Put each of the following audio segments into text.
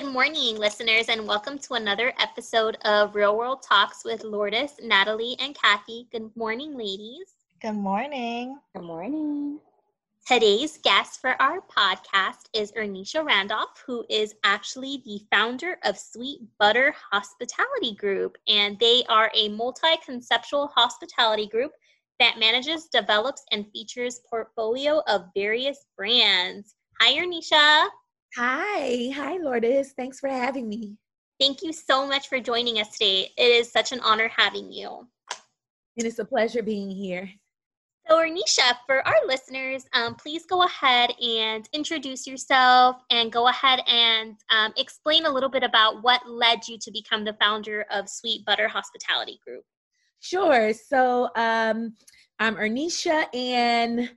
Good morning, listeners, and welcome to another episode of Real World Talks with Lourdes, Natalie, and Kathy. Good morning, ladies. Good morning. Good morning. Today's guest for our podcast is Ernisha Randolph, who is actually the founder of Sweet Butter Hospitality Group, and they are a multi conceptual hospitality group that manages, develops, and features portfolio of various brands. Hi, Ernisha. Hi. Hi, Lourdes. Thanks for having me. Thank you so much for joining us today. It is such an honor having you. And it's a pleasure being here. So, Ernisha, for our listeners, um, please go ahead and introduce yourself and go ahead and um, explain a little bit about what led you to become the founder of Sweet Butter Hospitality Group. Sure. So, um, I'm Ernisha, and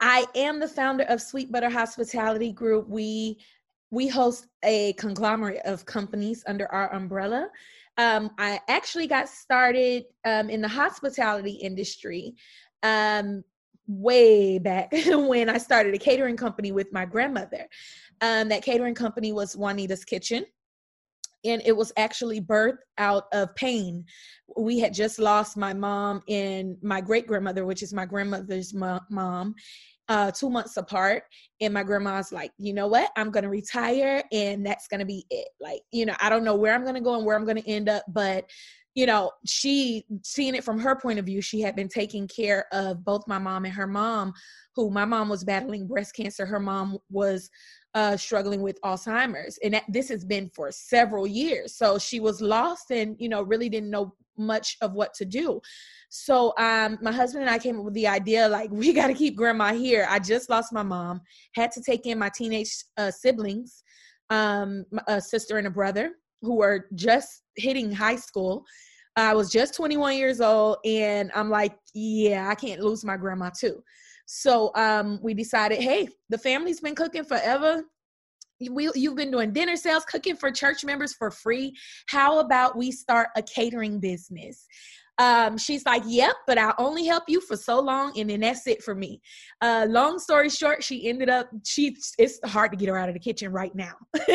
I am the founder of Sweet Butter Hospitality Group. We we host a conglomerate of companies under our umbrella. Um, I actually got started um, in the hospitality industry um, way back when I started a catering company with my grandmother. Um, that catering company was Juanita's Kitchen. And it was actually birthed out of pain. We had just lost my mom and my great grandmother, which is my grandmother's mom, uh, two months apart. And my grandma's like, you know what? I'm going to retire and that's going to be it. Like, you know, I don't know where I'm going to go and where I'm going to end up, but you know, she seeing it from her point of view, she had been taking care of both my mom and her mom, who my mom was battling breast cancer. Her mom was uh, struggling with Alzheimer's, and that, this has been for several years. So she was lost and you know really didn't know much of what to do. So um, my husband and I came up with the idea like we got to keep grandma here. I just lost my mom, had to take in my teenage uh, siblings, um, a sister and a brother who were just hitting high school. I was just 21 years old, and I'm like, yeah, I can't lose my grandma too. So um, we decided, hey, the family's been cooking forever. We, you've been doing dinner sales, cooking for church members for free. How about we start a catering business? Um, she's like, Yep, but I'll only help you for so long, and then that's it for me. Uh, long story short, she ended up, she it's hard to get her out of the kitchen right now.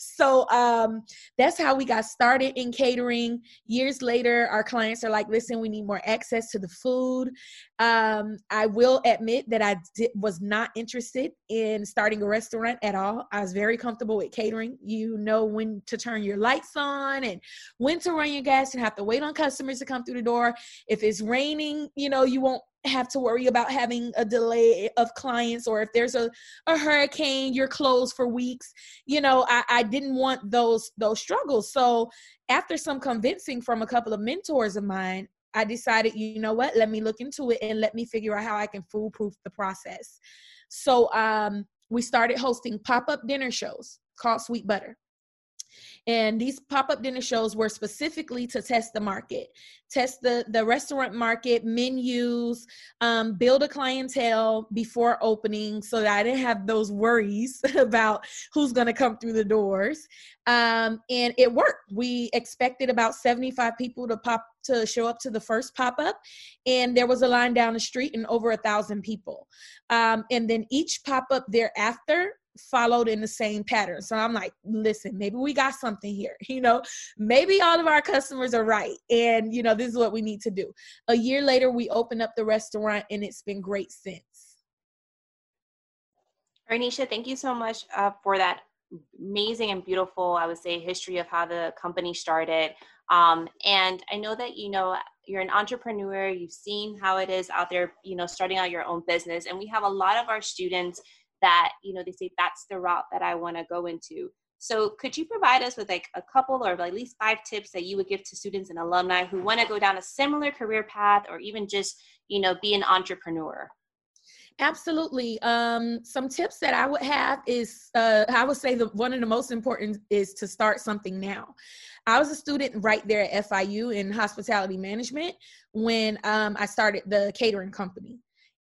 so um, that's how we got started in catering. Years later, our clients are like, Listen, we need more access to the food. Um, I will admit that I was not interested in starting a restaurant at all. I was very comfortable with catering. You know when to turn your lights on and when to run your gas and have to wait on customers to come through the door. If it's raining, you know, you won't have to worry about having a delay of clients or if there's a, a hurricane you're closed for weeks you know I, I didn't want those those struggles so after some convincing from a couple of mentors of mine I decided, you know what, let me look into it and let me figure out how I can foolproof the process. So um, we started hosting pop up dinner shows called Sweet Butter. And these pop-up dinner shows were specifically to test the market, test the, the restaurant market, menus, um, build a clientele before opening so that I didn't have those worries about who's going to come through the doors. Um, and it worked. We expected about 75 people to pop to show up to the first pop-up and there was a line down the street and over a thousand people um, and then each pop-up thereafter followed in the same pattern. So I'm like, listen, maybe we got something here. You know, maybe all of our customers are right. And, you know, this is what we need to do. A year later, we opened up the restaurant and it's been great since. Ernisha, thank you so much uh, for that amazing and beautiful, I would say, history of how the company started. Um, and I know that, you know, you're an entrepreneur, you've seen how it is out there, you know, starting out your own business. And we have a lot of our students that you know they say that's the route that i want to go into. So could you provide us with like a couple or at least five tips that you would give to students and alumni who want to go down a similar career path or even just you know be an entrepreneur? Absolutely. Um, some tips that i would have is uh, i would say the one of the most important is to start something now. I was a student right there at fiu in hospitality management when um, i started the catering company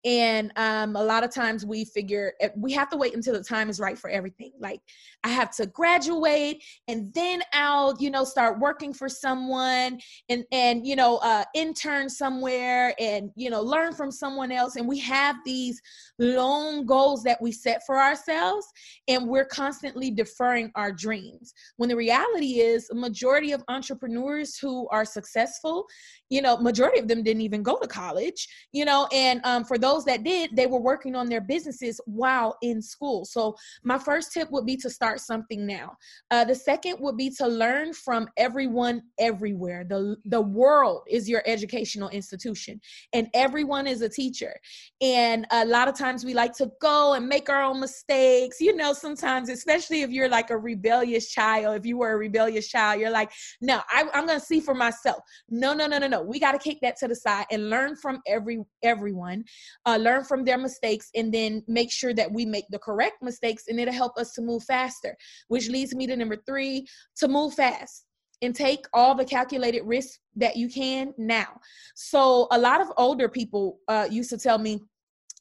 and um, a lot of times we figure eh, we have to wait until the time is right for everything. Like i have to graduate and then i'll you know start working for someone and and you know uh, intern somewhere and you know learn from someone else. And we have these long goals that we set for ourselves and we're constantly deferring our dreams. When the reality is a majority of entrepreneurs who are successful you know majority of them didn't even go to college you know and um, for those that did they were working on their businesses while in school. So my first tip would be to start something now. Uh, the second would be to learn from everyone everywhere. The the world is your educational institution and everyone is a teacher. And a lot of times we like to go and make our own mistakes you know sometimes especially if you're like a rebellious child if you were a rebellious child you're like no I, i'm gonna see for myself. No no no no no. We got to kick that to the side and learn from every everyone uh, learn from their mistakes and then make sure that we make the correct mistakes and it'll help us to move faster which leads me to number three to move fast and take all the calculated risks that you can now. So a lot of older people uh, used to tell me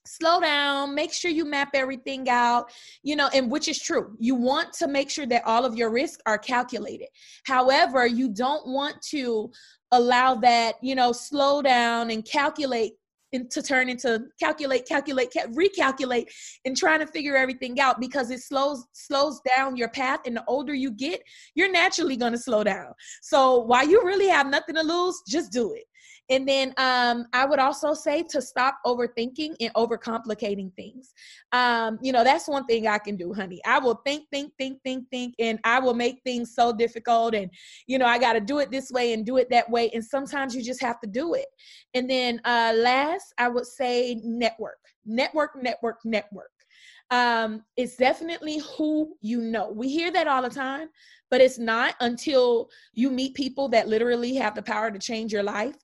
slow down make sure you map everything out you know and which is true. You want to make sure that all of your risks are calculated. However you don't want to allow that you know slow down and calculate to turn into calculate calculate ca- recalculate and trying to figure everything out because it slows slows down your path. And the older you get you're naturally going to slow down. So while you really have nothing to lose just do it and then um, I would also say to stop overthinking and overcomplicating things. Um, you know, that's one thing I can do, honey. I will think, think, think, think, think, and I will make things so difficult. And, you know, I got to do it this way and do it that way. And sometimes you just have to do it. And then uh, last, I would say network, network, network, network. Um, it's definitely who you know. We hear that all the time, but it's not until you meet people that literally have the power to change your life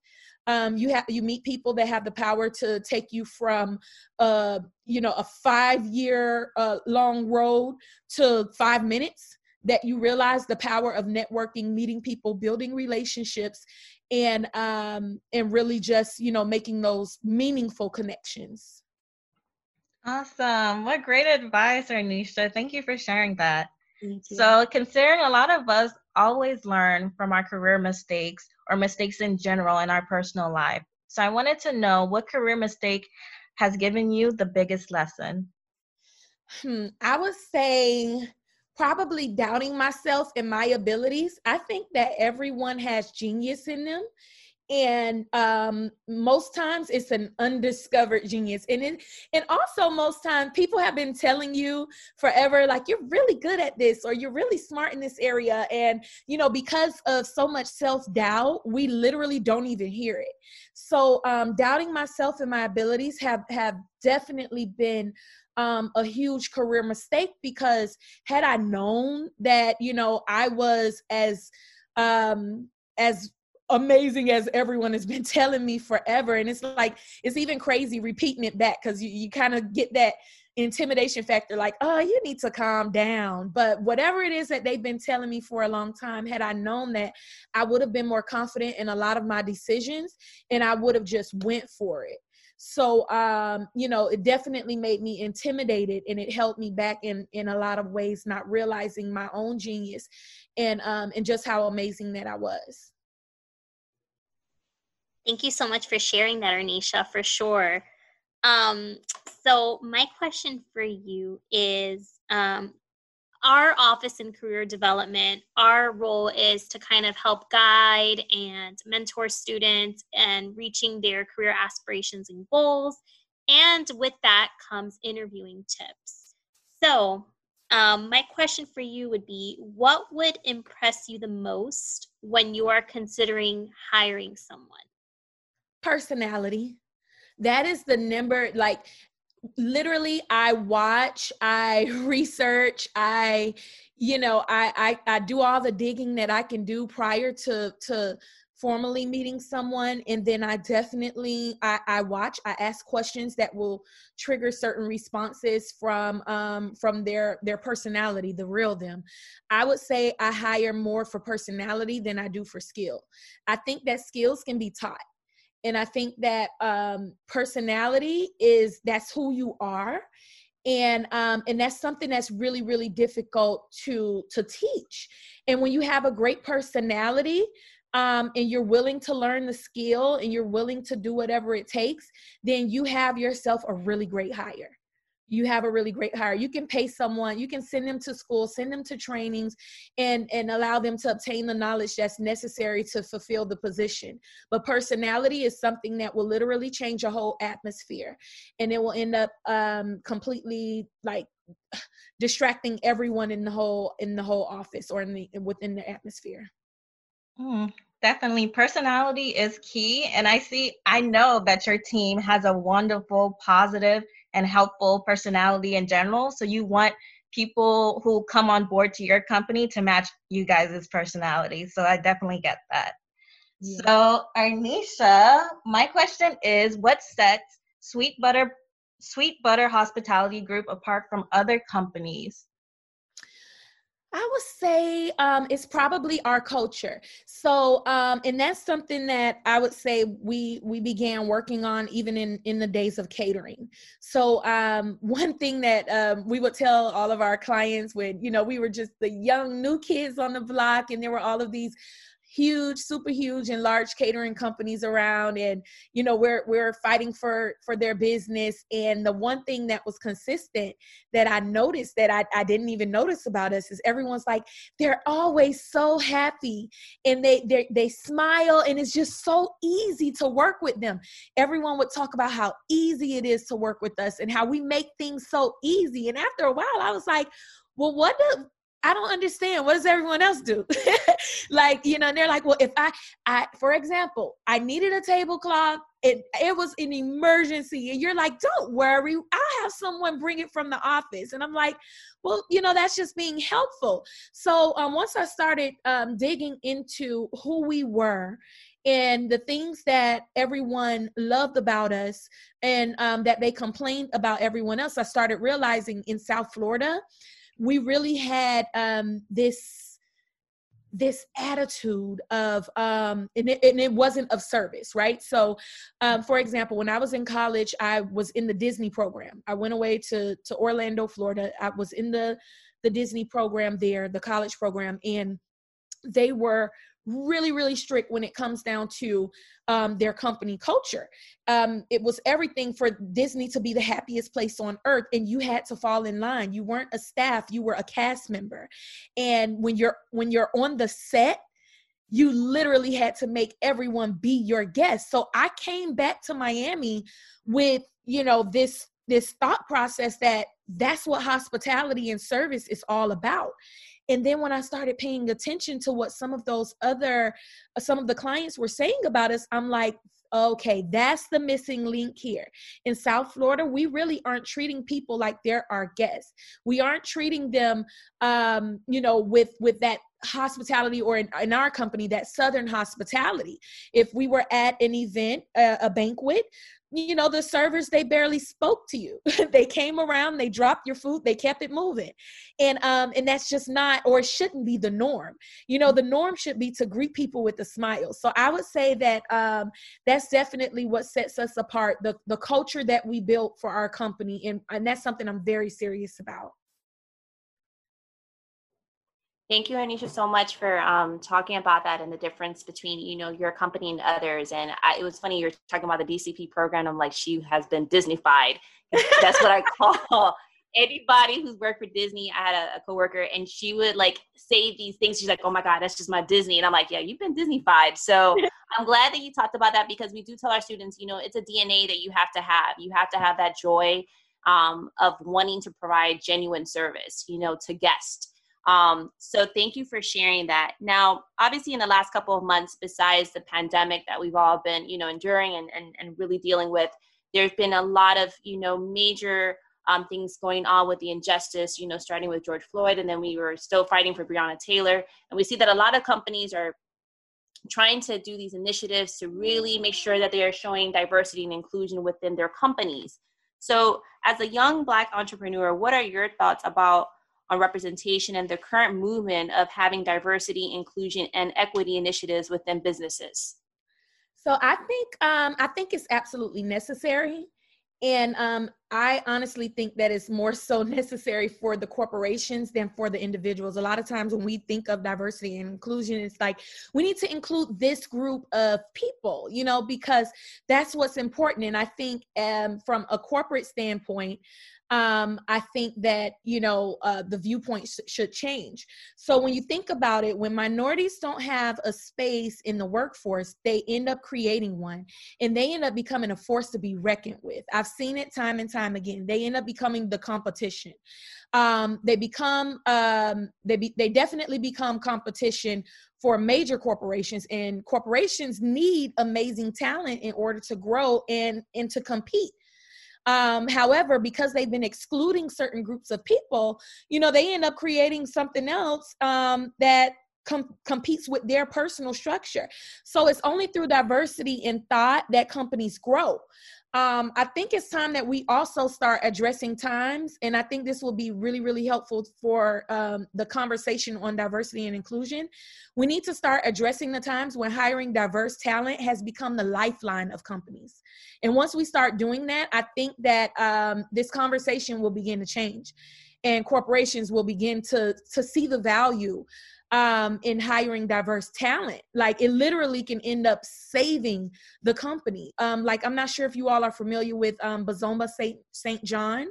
um, you have you meet people that have the power to take you from uh, you know a five year uh, long road to five minutes that you realize the power of networking meeting people building relationships and um and really just you know making those meaningful connections. Awesome. What great advice arnisha. Thank you for sharing that. So considering a lot of us always learn from our career mistakes or mistakes in general in our personal life. So I wanted to know what career mistake has given you the biggest lesson? Hmm, I would say probably doubting myself and my abilities. I think that everyone has genius in them and um, most times it's an undiscovered genius. And it, and also most times people have been telling you forever like you're really good at this or you're really smart in this area. And you know because of so much self-doubt we literally don't even hear it. So um, doubting myself and my abilities have have definitely been um, a huge career mistake because had I known that, you know, I was as um, as amazing as everyone has been telling me forever. And it's like, it's even crazy repeating it back because you, you kind of get that intimidation factor like, oh, you need to calm down. But whatever it is that they've been telling me for a long time, had I known that, I would have been more confident in a lot of my decisions and I would have just went for it. So um, you know, it definitely made me intimidated and it held me back in in a lot of ways, not realizing my own genius and um and just how amazing that I was. Thank you so much for sharing that, Arnisha, for sure. Um, so, my question for you is um, our office in career development, our role is to kind of help guide and mentor students and reaching their career aspirations and goals. And with that comes interviewing tips. So, um, my question for you would be what would impress you the most when you are considering hiring someone? Personality. That is the number, like, literally i watch i research i you know I, I i do all the digging that i can do prior to to formally meeting someone. And then i definitely i, I watch i ask questions that will trigger certain responses from um, from their their personality the real them. I would say i hire more for personality than i do for skill. I think that skills can be taught and i think that um, personality is that's who you are. And um, and that's something that's really really difficult to to teach. And when you have a great personality um, and you're willing to learn the skill and you're willing to do whatever it takes then you have yourself a really great hire you have a really great hire. You can pay someone you can send them to school send them to trainings and and allow them to obtain the knowledge that's necessary to fulfill the position. But personality is something that will literally change a whole atmosphere and it will end up um completely like distracting everyone in the whole in the whole office or in the within the atmosphere. Mm, definitely. Personality is key and i see i know that your team has a wonderful positive and helpful personality in general. So you want people who come on board to your company to match you guys' personality. So I definitely get that. Yeah. So Arnisha, my question is what sets Sweet Butter Sweet Butter Hospitality Group apart from other companies? I would say um, it's probably our culture. So, um, and that's something that I would say we we began working on even in in the days of catering. So, um, one thing that um, we would tell all of our clients when you know we were just the young new kids on the block, and there were all of these huge super huge and large catering companies around and you know we're we're fighting for for their business. And the one thing that was consistent that i noticed that i, I didn't even notice about us is everyone's like they're always so happy and they they they smile and it's just so easy to work with them. Everyone would talk about how easy it is to work with us and how we make things so easy. And after a while i was like well what do I don't understand. What does everyone else do? like, you know, and they're like, well, if I, I, for example, I needed a tablecloth. It, it was an emergency. And you're like, don't worry. I'll have someone bring it from the office. And I'm like, well, you know, that's just being helpful. So um, once I started um, digging into who we were and the things that everyone loved about us and um, that they complained about everyone else, I started realizing in South Florida, we really had um, this this attitude of um and it, and it wasn't of service right? So um for example when i was in college i was in the disney program. I went away to to orlando florida. I was in the the disney program there the college program and they were really really strict when it comes down to um, their company culture. Um, it was everything for disney to be the happiest place on earth and you had to fall in line. You weren't a staff you were a cast member. And when you're when you're on the set you literally had to make everyone be your guest. So i came back to miami with you know this this thought process that that's what hospitality and service is all about and then when i started paying attention to what some of those other uh, some of the clients were saying about us i'm like okay that's the missing link here. In south florida we really aren't treating people like they're our guests. We aren't treating them um you know with with that hospitality or in, in our company that southern hospitality. If we were at an event uh, a banquet you know the servers they barely spoke to you. They came around they dropped your food they kept it moving. And um and that's just not or shouldn't be the norm. You know the norm should be to greet people with a smile. So i would say that um that's definitely what sets us apart the the culture that we built for our company and and that's something i'm very serious about Thank you, Anisha, so much for um, talking about that and the difference between, you know, your company and others. And I, it was funny you're talking about the DCP program. I'm like, she has been Disneyfied. That's what I call anybody who's worked for Disney. I had a, a coworker, and she would like say these things. She's like, "Oh my God, that's just my Disney," and I'm like, "Yeah, you've been Disneyfied." So I'm glad that you talked about that because we do tell our students, you know, it's a DNA that you have to have. You have to have that joy um, of wanting to provide genuine service, you know, to guests. Um, so thank you for sharing that. Now, obviously, in the last couple of months, besides the pandemic that we've all been, you know, enduring and, and, and really dealing with, there's been a lot of, you know, major um, things going on with the injustice, you know, starting with George Floyd, and then we were still fighting for Breonna Taylor. And we see that a lot of companies are trying to do these initiatives to really make sure that they are showing diversity and inclusion within their companies. So, as a young Black entrepreneur, what are your thoughts about on representation and the current movement of having diversity, inclusion, and equity initiatives within businesses? So I think um, I think it's absolutely necessary. And um, I honestly think that it's more so necessary for the corporations than for the individuals. A lot of times when we think of diversity and inclusion, it's like we need to include this group of people, you know, because that's what's important. And I think um, from a corporate standpoint, um, I think that you know uh, the viewpoints should change. So when you think about it, when minorities don't have a space in the workforce, they end up creating one, and they end up becoming a force to be reckoned with. I've seen it time and time again. They end up becoming the competition. Um, they become um, they be, they definitely become competition for major corporations, and corporations need amazing talent in order to grow and and to compete. Um, however, because they've been excluding certain groups of people, you know, they end up creating something else um, that com- competes with their personal structure. So it's only through diversity in thought that companies grow um, I think it's time that we also start addressing times, and I think this will be really, really helpful for um, the conversation on diversity and inclusion. We need to start addressing the times when hiring diverse talent has become the lifeline of companies. And once we start doing that, I think that um, this conversation will begin to change, and corporations will begin to to see the value um, in hiring diverse talent. Like it literally can end up saving the company. Um, like I'm not sure if you all are familiar with um, Bozoma Saint Saint John.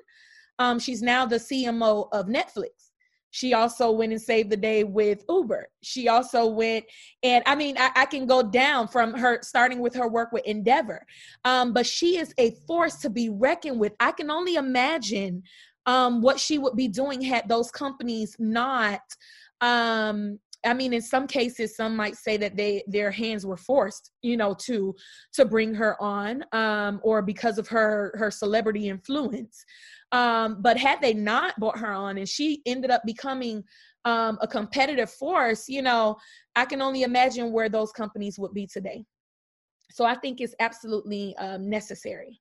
Um, she's now the CMO of Netflix. She also went and saved the day with Uber. She also went, and I mean, I, I can go down from her starting with her work with Endeavor. Um, but she is a force to be reckoned with. I can only imagine um, what she would be doing had those companies not um I mean, in some cases, some might say that they their hands were forced, you know, to to bring her on, um, or because of her her celebrity influence. Um, but had they not brought her on, and she ended up becoming um, a competitive force, you know, I can only imagine where those companies would be today. So I think it's absolutely um, necessary.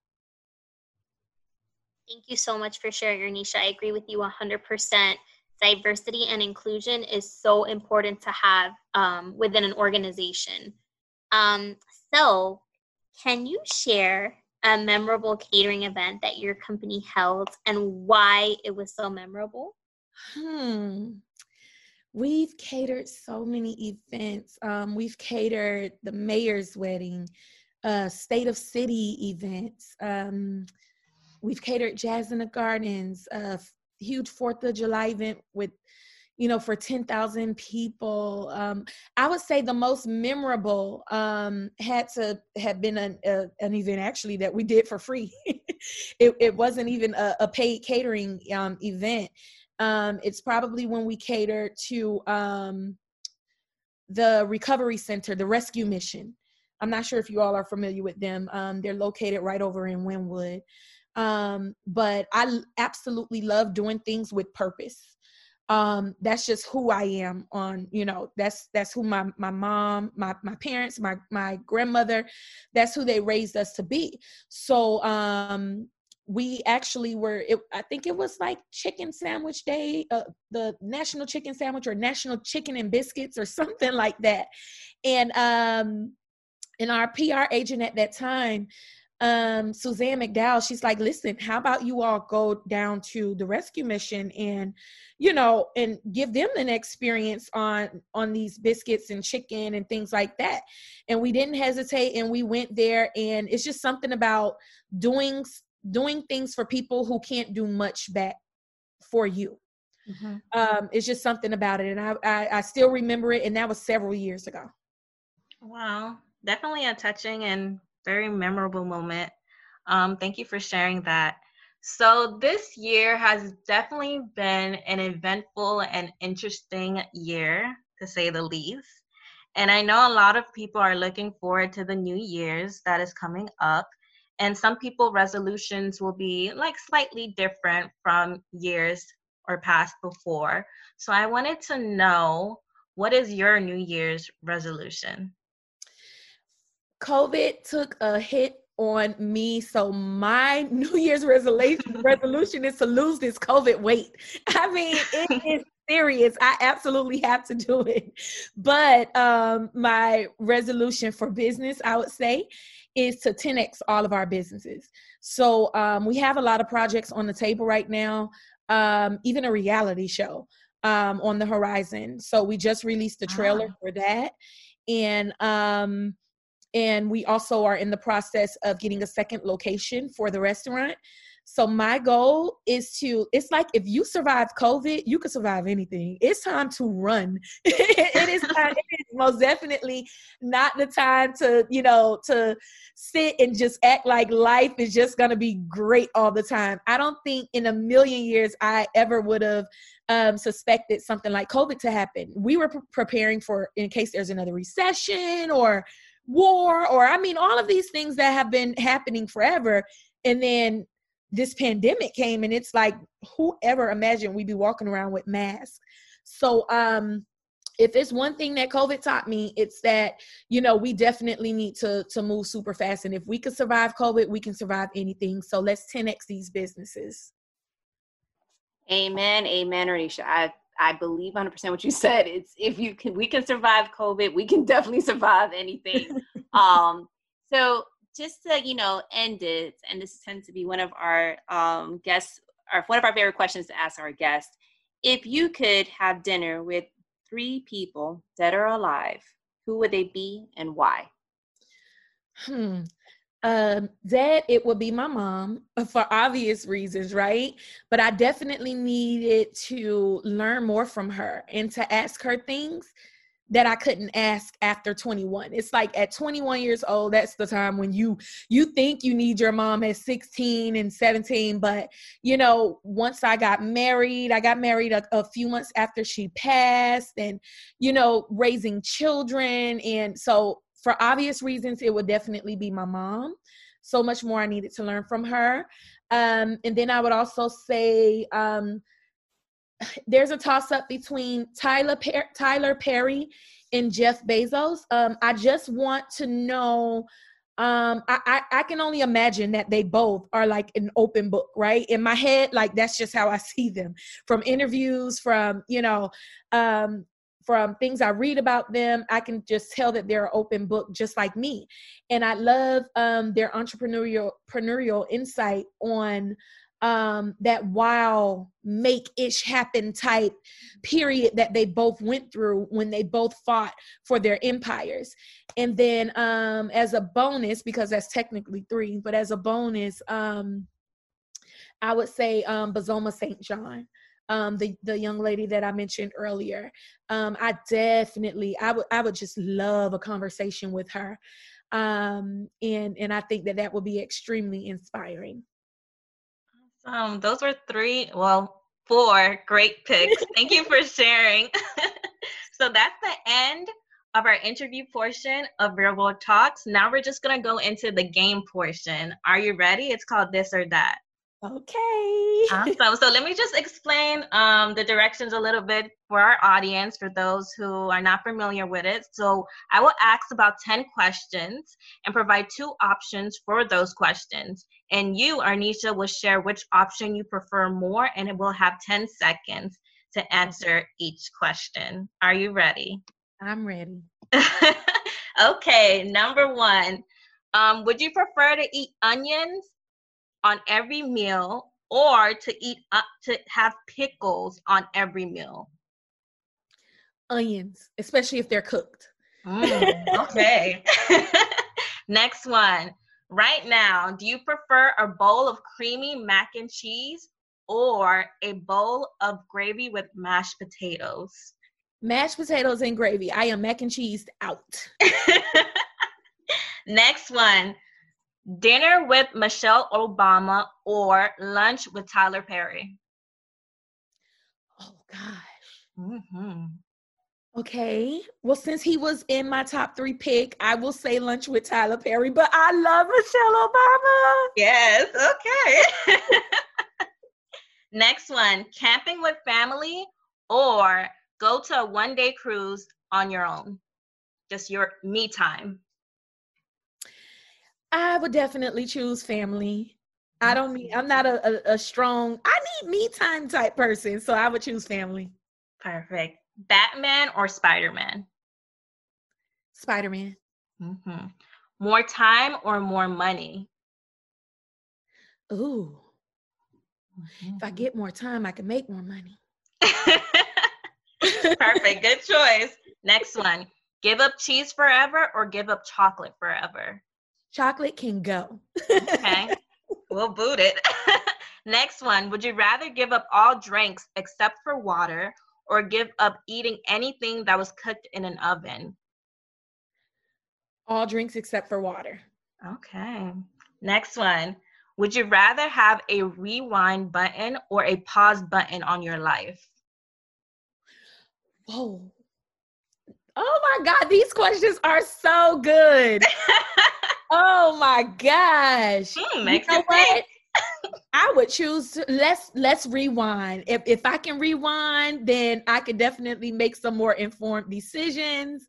Thank you so much for sharing, Ernisha. I agree with you 100% diversity and inclusion is so important to have um, within an organization. Um, so, can you share a memorable catering event that your company held and why it was so memorable? Hmm. We've catered so many events. Um, we've catered the mayor's wedding, uh, state of city events. Um, we've catered jazz in the gardens, uh, huge Fourth of July event with, you know, for 10,000 people. Um, I would say the most memorable um, had to have been an, a, an event actually that we did for free. it, it, wasn't even a, a paid catering um, event. Um, it's probably when we catered to um, the recovery center, the rescue mission. I'm not sure if you all are familiar with them. Um, they're located right over in Wynwood. Um, but I absolutely love doing things with purpose. Um, that's just who I am on, you know, that's that's who my my mom, my my parents, my my grandmother, that's who they raised us to be. So um we actually were it, i think it was like chicken sandwich day uh, the national chicken sandwich or national chicken and biscuits or something like that and um and our pr agent at that time um, Suzanne McDowell, she's like, listen, how about you all go down to the rescue mission and, you know, and give them an experience on on these biscuits and chicken and things like that. And we didn't hesitate and we went there and it's just something about doing doing things for people who can't do much back for you. Mm-hmm. Um, it's just something about it. And I, I I still remember it and that was several years ago. Wow. Definitely a touching and very memorable moment. Um, thank you for sharing that. So, this year has definitely been an eventful and interesting year, to say the least. And I know a lot of people are looking forward to the new year's that is coming up. And some people resolutions will be like slightly different from years or past before. So I wanted to know what is your New Year's resolution? COVID took a hit on me. So my New Year's resolution resolution is to lose this COVID weight. I mean, it is serious. I absolutely have to do it. But um, my resolution for business, I would say, is to 10x all of our businesses. So um, we have a lot of projects on the table right now, um, even a reality show um, on the horizon. So we just released the trailer ah. for that, and um, and we also are in the process of getting a second location for the restaurant. So my goal is to, it's like if you survive COVID, you can survive anything. It's time to run. it is time, it is most definitely not the time to, you know, to sit and just act like life is just gonna be great all the time. I don't think in a million years I ever would have um, suspected something like COVID to happen. We were pre- preparing for in case there's another recession or war or I mean all of these things that have been happening forever. And then this pandemic came and it's like whoever imagined we'd be walking around with masks? So um if it's one thing that covid taught me it's that you know we definitely need to to move super fast. And if we can survive covid we can survive anything. So let's 10x these businesses. Amen. Amen Renisha. i I believe 100% what you said. It's if you can, we can survive COVID, we can definitely survive anything. um, so just to you know end it and this tends to be one of our um, guests or one of our favorite questions to ask our guests if you could have dinner with three people dead or alive who would they be and why hmm um dead it would be my mom for obvious reasons right but i definitely needed to learn more from her and to ask her things that I couldn't ask after 21. It's like at 21 years old, that's the time when you you think you need your mom at 16 and 17, but you know, once I got married, I got married a, a few months after she passed and you know, raising children and so for obvious reasons it would definitely be my mom. So much more I needed to learn from her. Um and then I would also say um there's a toss up between Tyler per- Tyler Perry and Jeff Bezos. Um, I just want to know. Um, I, I, I can only imagine that they both are like an open book, right? In my head, like that's just how I see them from interviews, from you know, um, from things I read about them, I can just tell that they're an open book, just like me. And I love um, their entrepreneurial entrepreneurial insight on um, that wow, make ish happen type period that they both went through when they both fought for their empires. And then um, as a bonus, because that's technically three, but as a bonus, um, I would say um, Bozoma St. John. Um, the the young lady that I mentioned earlier. Um, I definitely I would I would just love a conversation with her, um, and and I think that that would be extremely inspiring. Um, those were three, well, four great picks. Thank you for sharing. so that's the end of our interview portion of Real World Talks. Now we're just gonna go into the game portion. Are you ready? It's called This or That. Okay. awesome. So let me just explain um, the directions a little bit for our audience, for those who are not familiar with it. So I will ask about 10 questions and provide two options for those questions. And you, Arnisha, will share which option you prefer more, and it will have 10 seconds to answer each question. Are you ready? I'm ready. okay, number one. Um, would you prefer to eat onions on every meal or to eat up to have pickles on every meal? Onions, especially if they're cooked. Mm, okay. Next one. Right now, do you prefer a bowl of creamy mac and cheese or a bowl of gravy with mashed potatoes? Mashed potatoes and gravy. I am mac and cheese out. Next one dinner with Michelle Obama or lunch with Tyler Perry? Oh gosh. Mm-hmm. Okay. Well, since he was in my top three pick, I will say lunch with Tyler Perry, but I love Michelle Obama. Yes. Okay. Next one camping with family or go to a one day cruise on your own. Just your me time. I would definitely choose family. I don't mean I'm not a, a, a, strong, I need me time type person. So I would choose family. Perfect. Batman or Spider Man? Spider Man. Mm-hmm. More time or more money? Ooh. Mm-hmm. If I get more time, I can make more money. Perfect. Good choice. Next one. Give up cheese forever or give up chocolate forever? Chocolate can go. okay. We'll boot it. Next one. Would you rather give up all drinks except for water or give up eating anything that was cooked in an oven? All drinks except for water. Okay. Next one. Would you rather have a rewind button or a pause button on your life? Whoa. Oh my God, these questions are so good. oh my gosh. Hmm, makes you know what? I would choose to, let's let's rewind. If if I can rewind, then I could definitely make some more informed decisions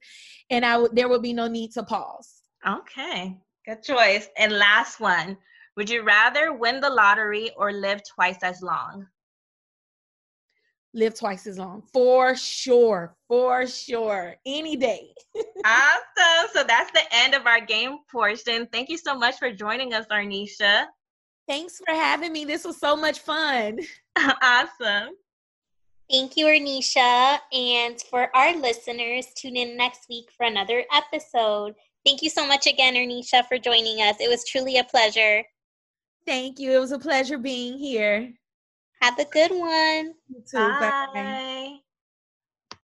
and I would there would be no need to pause. Okay. Good choice. And last one. Would you rather win the lottery or live twice as long? Live twice as long. For sure. For sure. Any day. awesome. So that's the end of our game portion. Thank you so much for joining us, Arnisha. Thanks for having me. This was so much fun. awesome. Thank you, Arnisha. And for our listeners, tune in next week for another episode. Thank you so much again, Arnisha, for joining us. It was truly a pleasure. Thank you. It was a pleasure being here. Have a good one. You too. Bye. Bye.